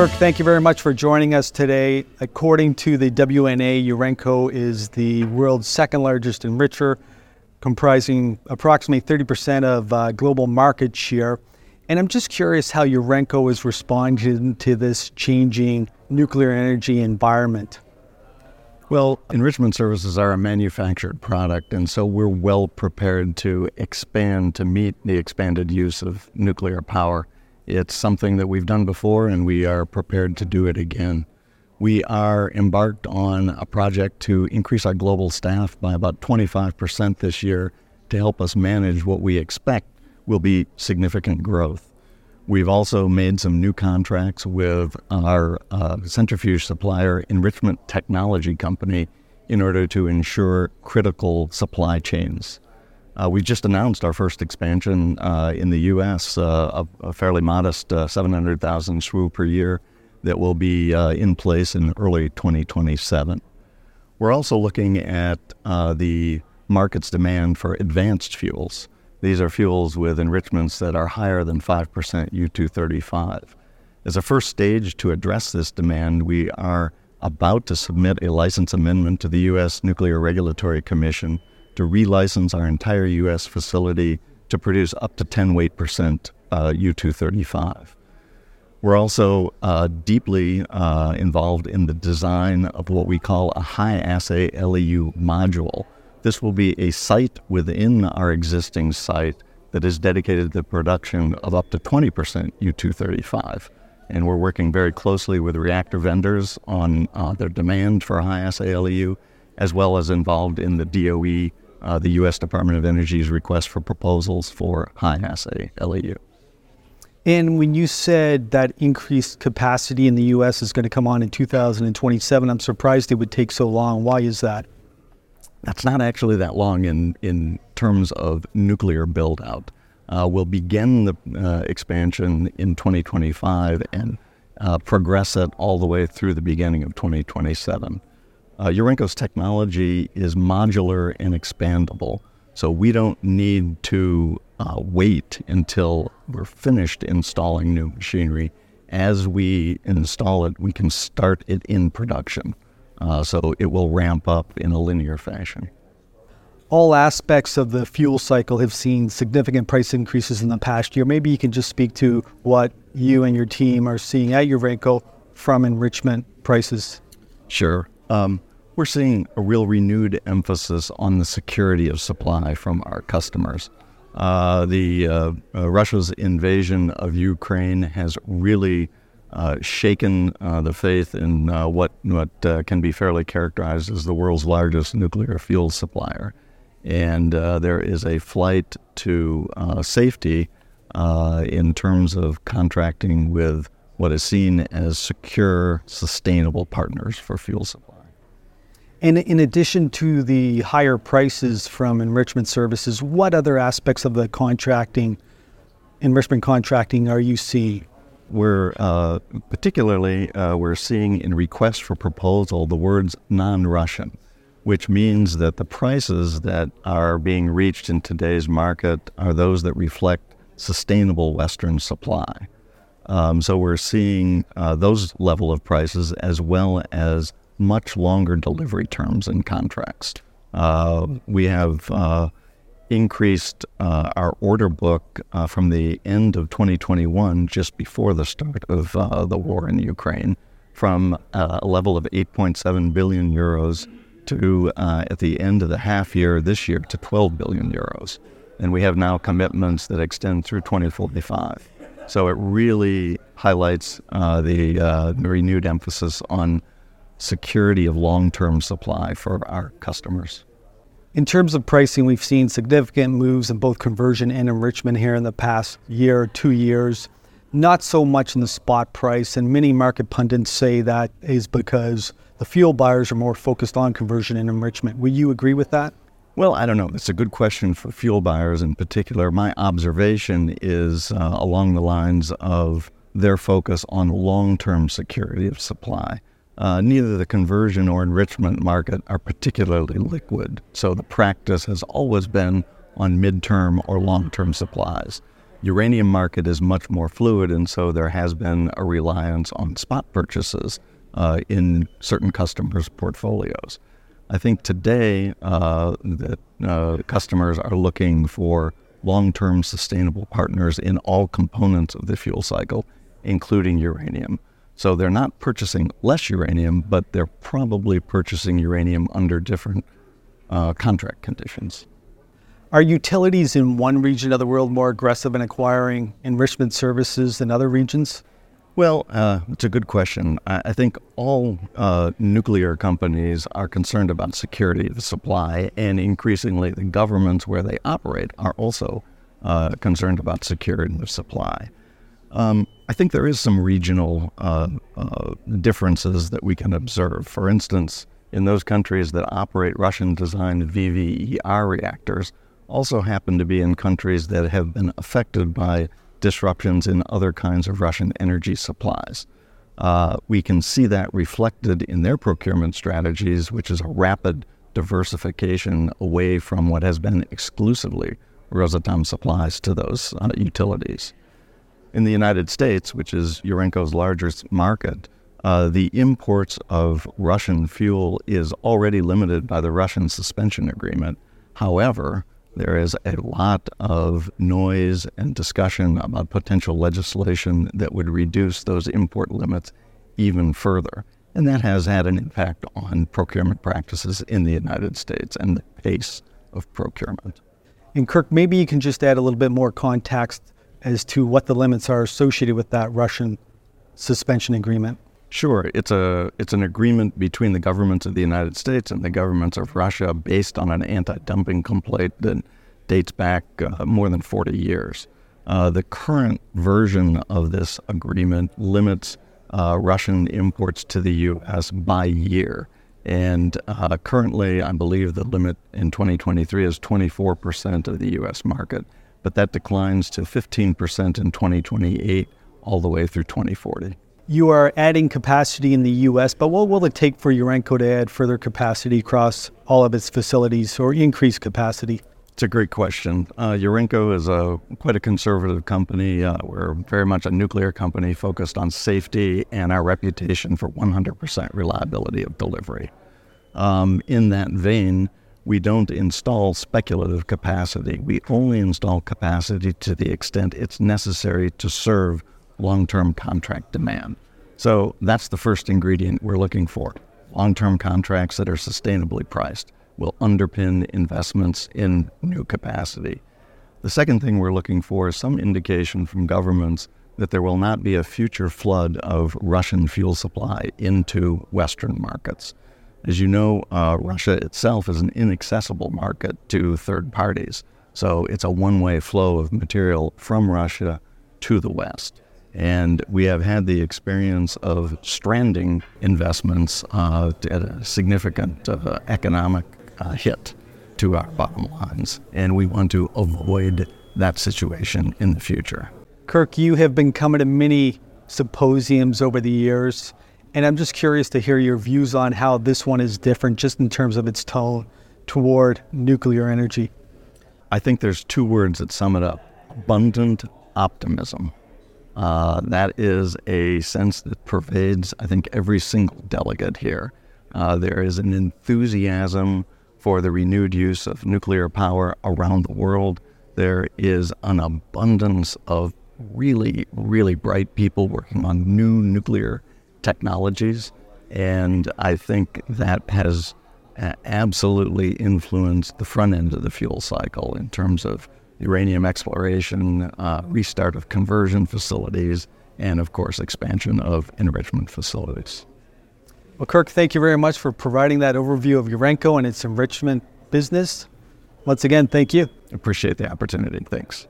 Kirk, thank you very much for joining us today. According to the WNA, Urenco is the world's second largest enricher, comprising approximately 30% of uh, global market share. And I'm just curious how Urenco is responding to this changing nuclear energy environment. Well, enrichment services are a manufactured product, and so we're well prepared to expand to meet the expanded use of nuclear power. It's something that we've done before, and we are prepared to do it again. We are embarked on a project to increase our global staff by about 25% this year to help us manage what we expect will be significant growth. We've also made some new contracts with our uh, centrifuge supplier, Enrichment Technology Company, in order to ensure critical supply chains. Uh, we just announced our first expansion uh, in the U.S., uh, a, a, fairly modest uh, 700,000 SWU per year that will be uh, in place in early 2027. We're also looking at uh, the market's demand for advanced fuels. These are fuels with enrichments that are higher than 5% U-235. As a first stage to address this demand, we are about to submit a license amendment to the U.S. Nuclear Regulatory Commission to relicense our entire U.S. facility to produce up to 10 weight percent uh, U-235. We're also uh, deeply uh, involved in the design of what we call a high assay LEU module, this will be a site within our existing site that is dedicated to the production of up to 20% U-235. And we're working very closely with reactor vendors on uh, their demand for high assay LEU, as well as involved in the DOE, uh, the U.S. Department of Energy's request for proposals for high assay LEU. And when you said that increased capacity in the U.S. is going to come on in 2027, I'm surprised it would take so long. Why is that? That's not actually that long in, in terms of nuclear build out. Uh, we'll begin the uh, expansion in 2025 and uh, progress it all the way through the beginning of 2027. Uh, Urenco's technology is modular and expandable, so we don't need to uh, wait until we're finished installing new machinery. As we install it, we can start it in production. Uh, so it will ramp up in a linear fashion. All aspects of the fuel cycle have seen significant price increases in the past year. Maybe you can just speak to what you and your team are seeing at Urenco from enrichment prices. Sure. Um, we're seeing a real renewed emphasis on the security of supply from our customers. Uh, the uh, uh, Russia's invasion of Ukraine has really uh, shaken uh, the faith in uh, what what can be fairly characterized as the world's largest nuclear fuel supplier, and there is a flight to safety in terms of contracting with what is seen as secure, sustainable partners for fuel supply. And in addition to the higher prices from enrichment services, what other aspects of the contracting, enrichment contracting, are you seeing? we're uh, particularly uh, we're seeing in requests for proposal the words non-Russian, which means that the prices that are being reached in today's market are those that reflect sustainable Western supply. Um, so we're seeing uh, those level of prices as well as much longer delivery terms and contracts. Uh, we have uh, increased uh, our order book uh, from the end of 2021, just before the start of uh, the war in Ukraine, from uh, a level of 8.7 billion euros to, at the end of the half year this year, to 12 billion euros. And we have now commitments that extend through 2045. So it really highlights the renewed emphasis on security of long term supply for our customers. In terms of pricing, we've seen significant moves in both conversion and enrichment here in the past year or two years. Not so much in the spot price, and many market pundits say that is because the fuel buyers are more focused on conversion and enrichment. Will you agree with that? Well, I don't know. It's a good question for fuel buyers in particular. My observation is uh, along the lines of their focus on long term security of supply. Uh, neither the conversion or enrichment market are particularly liquid, so the practice has always been on midterm or long term supplies. uranium market is much more fluid, and so there has been a reliance on spot purchases uh, in certain customers' portfolios. I think today uh, that uh, customers are looking for long-term sustainable partners in all components of the fuel cycle, including uranium. So they're not purchasing less uranium, but they're probably purchasing uranium under different uh, contract conditions. Are utilities in one region of the world more aggressive in acquiring enrichment services than other regions? Well, uh, it's a good question. I, think all uh, nuclear companies are concerned about security of supply, and increasingly the governments where they operate are also uh, concerned about security of supply. Um, I think there is some regional uh, uh, differences that we can observe. For instance, in those countries that operate Russian designed VVER reactors, also happen to be in countries that have been affected by disruptions in other kinds of Russian energy supplies. Uh, we can see that reflected in their procurement strategies, which is a rapid diversification away from what has been exclusively Rosatom supplies to those uh, utilities. In the United States, which is Urenco's largest market, uh, the imports of Russian fuel is already limited by the Russian suspension agreement. However, there is a lot of noise and discussion about potential legislation that would reduce those import limits even further. And that has had an impact on procurement practices in the United States and the pace of procurement. And Kirk, maybe you can just add a little bit more context as to what the limits are associated with that Russian suspension agreement. Sure, it's a it's an agreement between the governments of the United States and the governments of Russia based on an anti-dumping complaint that dates back uh, more than 40 years. Uh, the current version of this agreement limits uh, Russian imports to the U.S. by year, and uh, currently, I believe the limit in 2023 is 24 percent of the U.S. market, but that declines to 15 percent in 2028, all the way through 2040 you are adding capacity in the U.S., but what will it take for Urenco to add further capacity across all of its facilities or increase capacity? It's a great question. Uh, Urenco is a quite a conservative company. Uh, we're very much a nuclear company focused on safety and our reputation for 100% reliability of delivery. Um, in that vein, we don't install speculative capacity. We only install capacity to the extent it's necessary to serve long term contract demand. So that's the first ingredient we're looking for. Long term contracts that are sustainably priced will underpin investments in new capacity. The second thing we're looking for is some indication from governments that there will not be a future flood of Russian fuel supply into Western markets. As you know, uh, Russia itself is an inaccessible market to third parties. So it's a one way flow of material from Russia to the West. And we have had the experience of stranding investments uh, at a significant uh, economic uh, hit to our bottom lines. And we want to avoid that situation in the future. Kirk, you have been coming to many symposiums over the years. And I'm just curious to hear your views on how this one is different, just in terms of its tone toward nuclear energy. I think there's two words that sum it up abundant optimism. Uh, that is a sense that pervades, I think, every single delegate here. Uh, there is an enthusiasm for the renewed use of nuclear power around the world. There is an abundance of really, really bright people working on new nuclear technologies. And I think that has absolutely influenced the front end of the fuel cycle in terms of uranium exploration, uh, restart of conversion facilities, and of course, expansion of enrichment facilities. Well, Kirk, thank you very much for providing that overview of Urenco and its enrichment business. Once again, thank you. Appreciate the opportunity. Thanks.